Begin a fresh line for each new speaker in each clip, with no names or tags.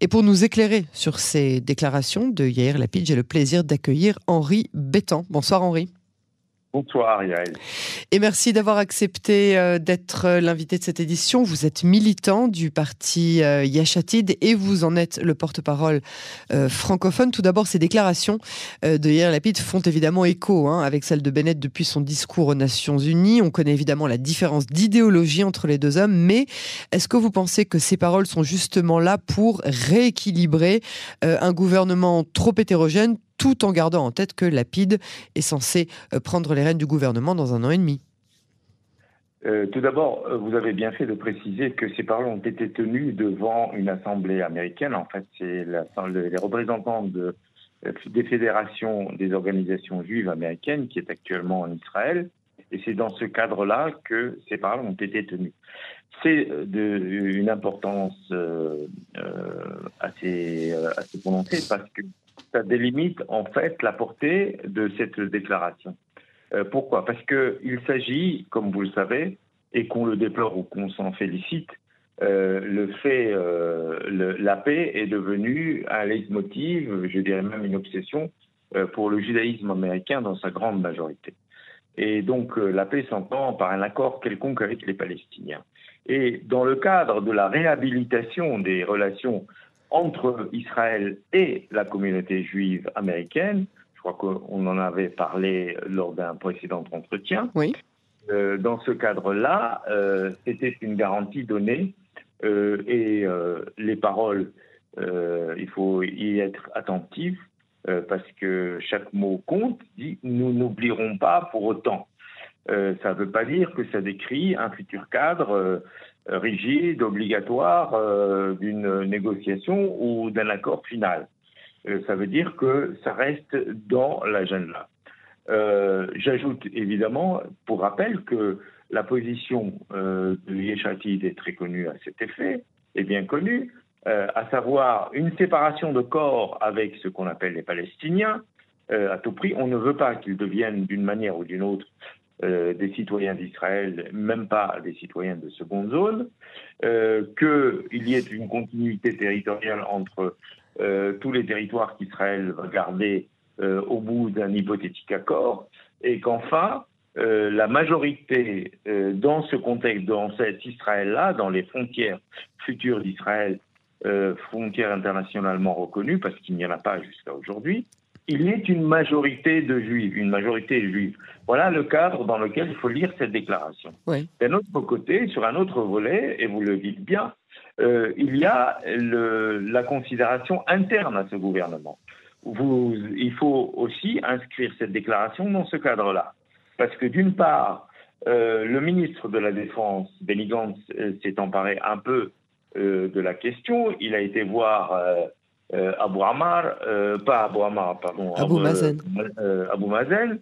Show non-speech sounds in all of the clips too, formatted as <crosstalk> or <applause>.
Et pour nous éclairer sur ces déclarations de Yair Lapid, j'ai le plaisir d'accueillir Henri Bétan. Bonsoir Henri.
Bonsoir Yael.
Et merci d'avoir accepté euh, d'être euh, l'invité de cette édition. Vous êtes militant du parti euh, Yachatid et vous en êtes le porte-parole francophone. Tout d'abord, ces déclarations de Yair Lapid font évidemment écho hein, avec celles de Bennett depuis son discours aux Nations Unies. On connaît évidemment la différence d'idéologie entre les deux hommes, mais est-ce que vous pensez que ces paroles sont justement là pour rééquilibrer un gouvernement trop hétérogène tout en gardant en tête que Lapide est censé euh, prendre les rênes du gouvernement dans un an et demi.
Euh, tout d'abord, euh, vous avez bien fait de préciser que ces paroles ont été tenues devant une assemblée américaine. En fait, c'est les représentants de, des fédérations des organisations juives américaines qui est actuellement en Israël. Et c'est dans ce cadre-là que ces paroles ont été tenues. C'est d'une importance assez, assez prononcée parce que ça délimite en fait la portée de cette déclaration. Euh, pourquoi? Parce qu'il s'agit, comme vous le savez, et qu'on le déplore ou qu'on s'en félicite, euh, le fait, euh, la paix est devenue un leitmotiv, je dirais même une obsession pour le judaïsme américain dans sa grande majorité. Et donc la paix s'entend par un accord quelconque avec les Palestiniens. Et dans le cadre de la réhabilitation des relations entre Israël et la communauté juive américaine. Je crois qu'on en avait parlé lors d'un précédent entretien.
Oui.
Euh, dans ce cadre-là, euh, c'était une garantie donnée euh, et les paroles, il faut y être attentif parce que chaque mot compte. Dit nous n'oublierons pas pour autant. Ça ne veut pas dire que ça décrit un futur cadre rigide, obligatoire euh, d'une négociation ou d'un accord final. Euh, ça veut dire que ça reste dans l'agenda. Euh, J'ajoute évidemment, pour rappel, que la position de Yeshatid est très connue à cet effet, est bien connue, à savoir une séparation de corps avec ce qu'on appelle les Palestiniens, à tout prix. On ne veut pas qu'ils deviennent d'une manière ou d'une autre euh, des citoyens d'Israël, même pas des citoyens de seconde zone, euh, qu'il y ait une continuité territoriale entre euh, tous les territoires qu'Israël va garder au bout d'un hypothétique accord, et qu'enfin, la majorité dans ce contexte, dans cet Israël-là, dans les frontières futures d'Israël, frontières internationalement reconnues, parce qu'il n'y en a pas jusqu'à aujourd'hui, il ait une majorité de juifs, une majorité juive. Voilà le cadre dans lequel il faut lire cette déclaration. D'un autre côté, sur un autre volet, et vous le dites bien, euh, il y a le, la considération interne à ce gouvernement. Vous, il faut aussi inscrire cette déclaration dans ce cadre-là. Parce que d'une part, euh, le ministre de la Défense, Benny Gantz, euh, s'est emparé un peu de la question. Il a été voir euh, Abu Ammar, euh, pas Abu Ammar, pardon,
Abu Mazen,
euh, Abu Mazen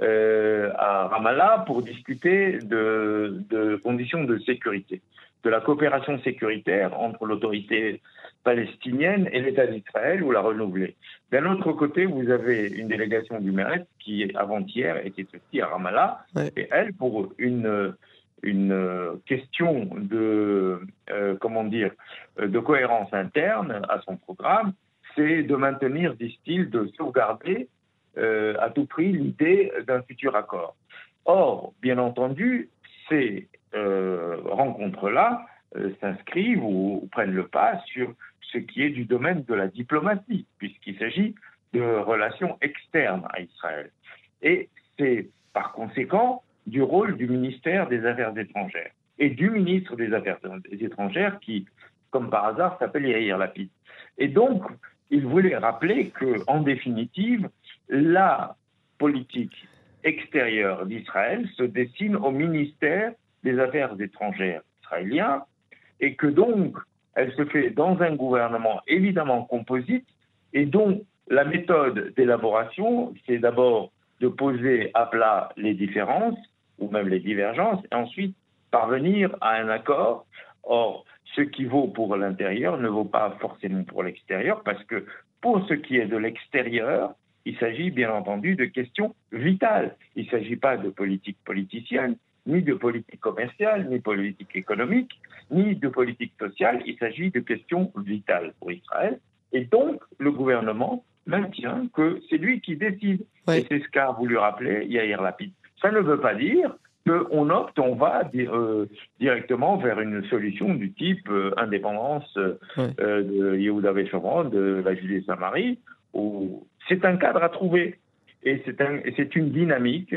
à Ramallah pour discuter de, de, conditions de sécurité, de la coopération sécuritaire entre l'autorité palestinienne et l'État d'Israël ou la renouveler. D'un autre côté, vous avez une délégation du Meret qui, avant-hier, était aussi à Ramallah, et elle, pour une une euh, question de euh, comment dire de cohérence interne à son programme, c'est de maintenir, disent-ils, de sauvegarder euh, à tout prix l'idée d'un futur accord. Or, bien entendu, ces rencontres-là s'inscrivent ou, prennent le pas sur ce qui est du domaine de la diplomatie, puisqu'il s'agit de relations externes à Israël. Et c'est par conséquent du rôle du ministère des Affaires étrangères et du ministre des Affaires étrangères qui, comme par hasard, s'appelle Yair Lapid. Et donc, il voulait rappeler que, en définitive, la politique extérieure d'Israël se dessine au ministère des Affaires étrangères israélien et que donc elle se fait dans un gouvernement évidemment composite et dont la méthode d'élaboration, c'est d'abord de poser à plat les différences ou même les divergences, et ensuite parvenir à un accord. Or, ce qui vaut pour l'intérieur ne vaut pas forcément pour l'extérieur, parce que pour ce qui est de l'extérieur, il s'agit bien entendu de questions vitales. Il ne s'agit pas de politique politicienne, ni de politique commerciale, ni politique économique, ni de politique sociale. Il s'agit de questions vitales pour Israël. Et donc, le gouvernement maintient que c'est lui qui décide. Et c'est ce qu'a voulu rappeler Yair Lapid. Ça ne veut pas dire qu'on opte, on va euh, directement vers une solution du type euh, indépendance euh, de Yehuda Véchoron, de la Judée-Samarie, où c'est un cadre à trouver. Et c'est une dynamique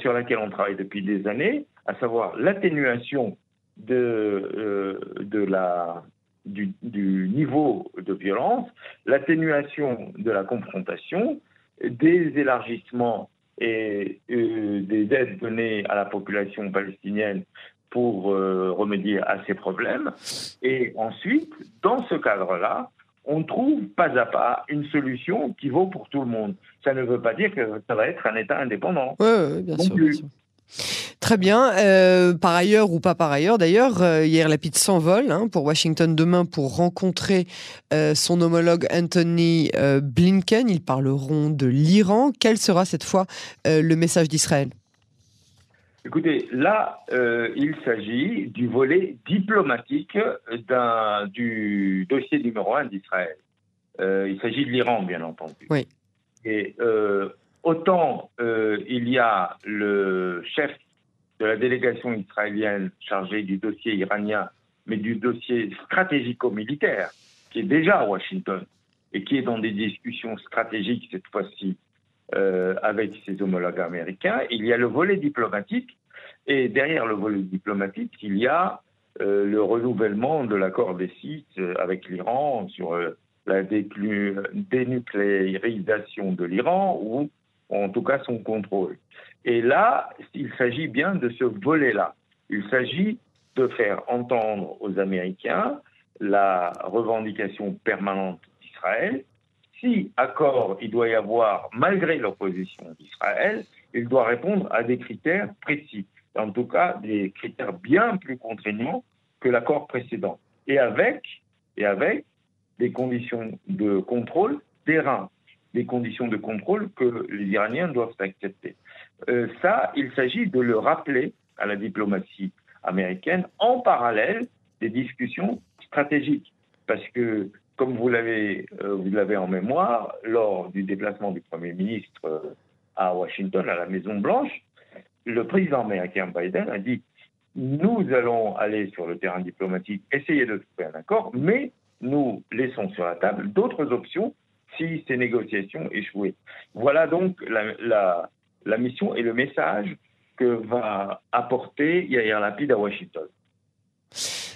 sur laquelle on travaille depuis des années, à savoir l'atténuation de, de la, du, du, niveau de violence, l'atténuation de la confrontation, des élargissements et euh, des aides données à la population palestinienne pour euh, remédier à ces problèmes. Et ensuite, dans ce cadre-là, on trouve pas à pas une solution qui vaut pour tout le monde. Ça ne veut pas dire que ça va être un État indépendant.
Oui, bien sûr. Très bien. Euh, par ailleurs ou pas par ailleurs, d'ailleurs, euh, hier Lapide s'envole hein, pour Washington demain pour rencontrer euh, son homologue Anthony Blinken. Ils parleront de l'Iran. Quel sera cette fois le message d'Israël?
Écoutez, là, il s'agit du volet diplomatique du dossier numéro un d'Israël. il s'agit de l'Iran, bien entendu.
Oui.
Et autant il y a le chef de la délégation israélienne chargée du dossier iranien, mais du dossier stratégico-militaire, qui est déjà à Washington et qui est dans des discussions stratégiques cette fois-ci euh, avec ses homologues américains. Il y a le volet diplomatique et derrière le volet diplomatique, il y a euh, le renouvellement de l'accord des sites avec l'Iran sur euh, la dénucléarisation de l'Iran ou en tout cas son contrôle. Et là, il s'agit bien de ce volet-là. Il s'agit de faire entendre aux Américains la revendication permanente d'Israël. Si accord il doit y avoir malgré l'opposition d'Israël, il doit répondre à des critères précis, en tout cas des critères bien plus contraignants que l'accord précédent, et avec, et avec des conditions de contrôle terrain, des conditions de contrôle que les Iraniens doivent accepter. Euh, ça, il s'agit de le rappeler à la diplomatie américaine en parallèle des discussions stratégiques. Parce que, comme vous l'avez, euh, vous l'avez en mémoire, lors du déplacement du Premier ministre euh, à Washington, à la Maison-Blanche, le président américain Biden a dit nous allons aller sur le terrain diplomatique, essayer de trouver un accord, mais nous laissons sur la table d'autres options ces négociations échouaient. Voilà donc la, la mission et le message que va apporter Yair Lapid à Washington.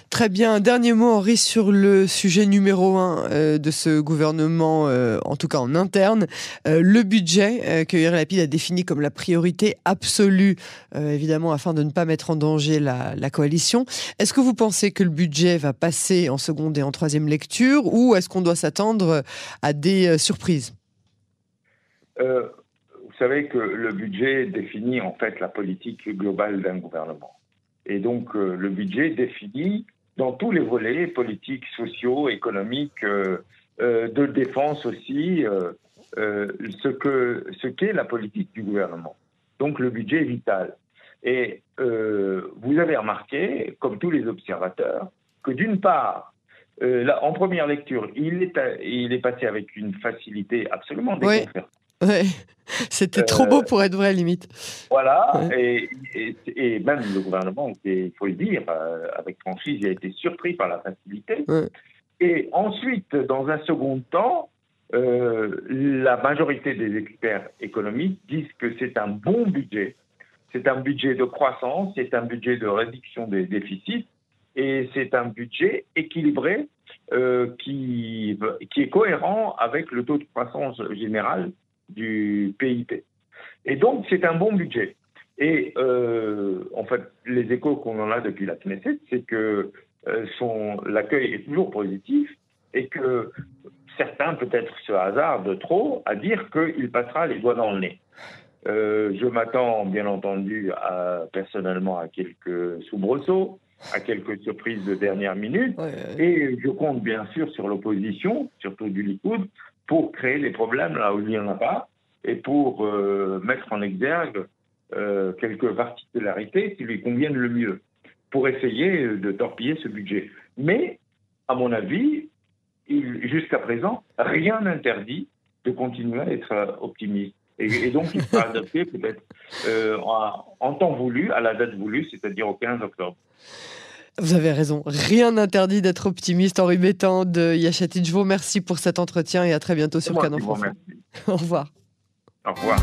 Très bien. Dernier mot, Henri, sur le sujet numéro un euh, de ce gouvernement, euh, en tout cas en interne, euh, le budget que Yair Lapid a défini comme la priorité absolue, évidemment, afin de ne pas mettre en danger la, coalition. Est-ce que vous pensez que le budget va passer en seconde et en troisième lecture, ou est-ce qu'on doit s'attendre à des surprises?
Vous savez que le budget définit en fait la politique globale d'un gouvernement. Et donc le budget définit dans tous les volets politiques, sociaux, économiques, euh, euh, de défense aussi, ce que ce qu'est la politique du gouvernement. Donc le budget est vital. Et vous avez remarqué, comme tous les observateurs, que d'une part, là, en première lecture, il est, il est passé avec une facilité absolument déconcertante.
Ouais. <laughs> C'était trop beau euh, pour être vrai, limite.
Voilà, et, et, même le gouvernement, il faut le dire, euh, avec franchise, il a été surpris par la facilité. Et ensuite, dans un second temps, euh, la majorité des experts économiques disent que c'est un bon budget. C'est un budget de croissance, c'est un budget de réduction des déficits, et c'est un budget équilibré qui, qui est cohérent avec le taux de croissance général du PIB. Et donc, c'est un bon budget. Et euh, en fait, les échos qu'on en a depuis la Knesset, c'est que euh, son, l'accueil est toujours positif et que certains peut-être se hasardent trop à dire qu'il passera les doigts dans le nez. Euh, je m'attends bien entendu à, personnellement à quelques soubresauts, à quelques surprises de dernière minute, et je compte bien sûr sur l'opposition, surtout du Likoud, pour créer les problèmes là où il n'y en a pas et pour euh, mettre en exergue quelques particularités qui lui conviennent le mieux pour essayer de torpiller ce budget. Mais, à mon avis, jusqu'à présent, rien n'interdit de continuer à être optimiste. Et, donc, il sera adopté peut-être euh, en, temps voulu, à la date voulue, c'est-à-dire au 15 octobre.
Vous avez raison. Rien n'interdit d'être optimiste. Henri Bétan de Yachatid, je vous remercie pour cet entretien et à très bientôt sur Canon <laughs>
Au
revoir.
Au revoir.